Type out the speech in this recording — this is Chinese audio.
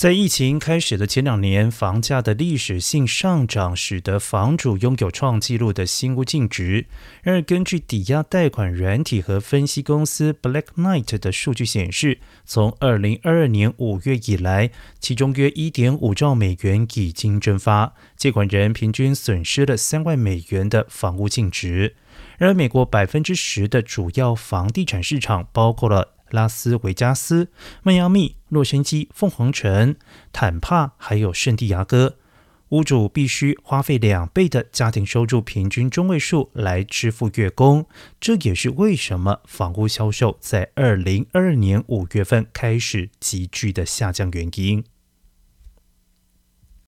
在疫情开始的前两年，房价的历史性上涨，使得房主拥有创纪录的新屋净值。然而，根据抵押贷款软体和分析公司 Black Knight 的数据显示，从二零二二年五月以来，其中约一点五兆美元已经蒸发，借款人平均损失了三万美元的房屋净值。然而，美国百分之十的主要房地产市场包括了。拉斯维加斯、迈阿密、洛杉矶、凤凰城、坦帕，还有圣地亚哥，屋主必须花费两倍的家庭收入平均中位数来支付月供。这也是为什么房屋销售在二零二二年五月份开始急剧的下降原因。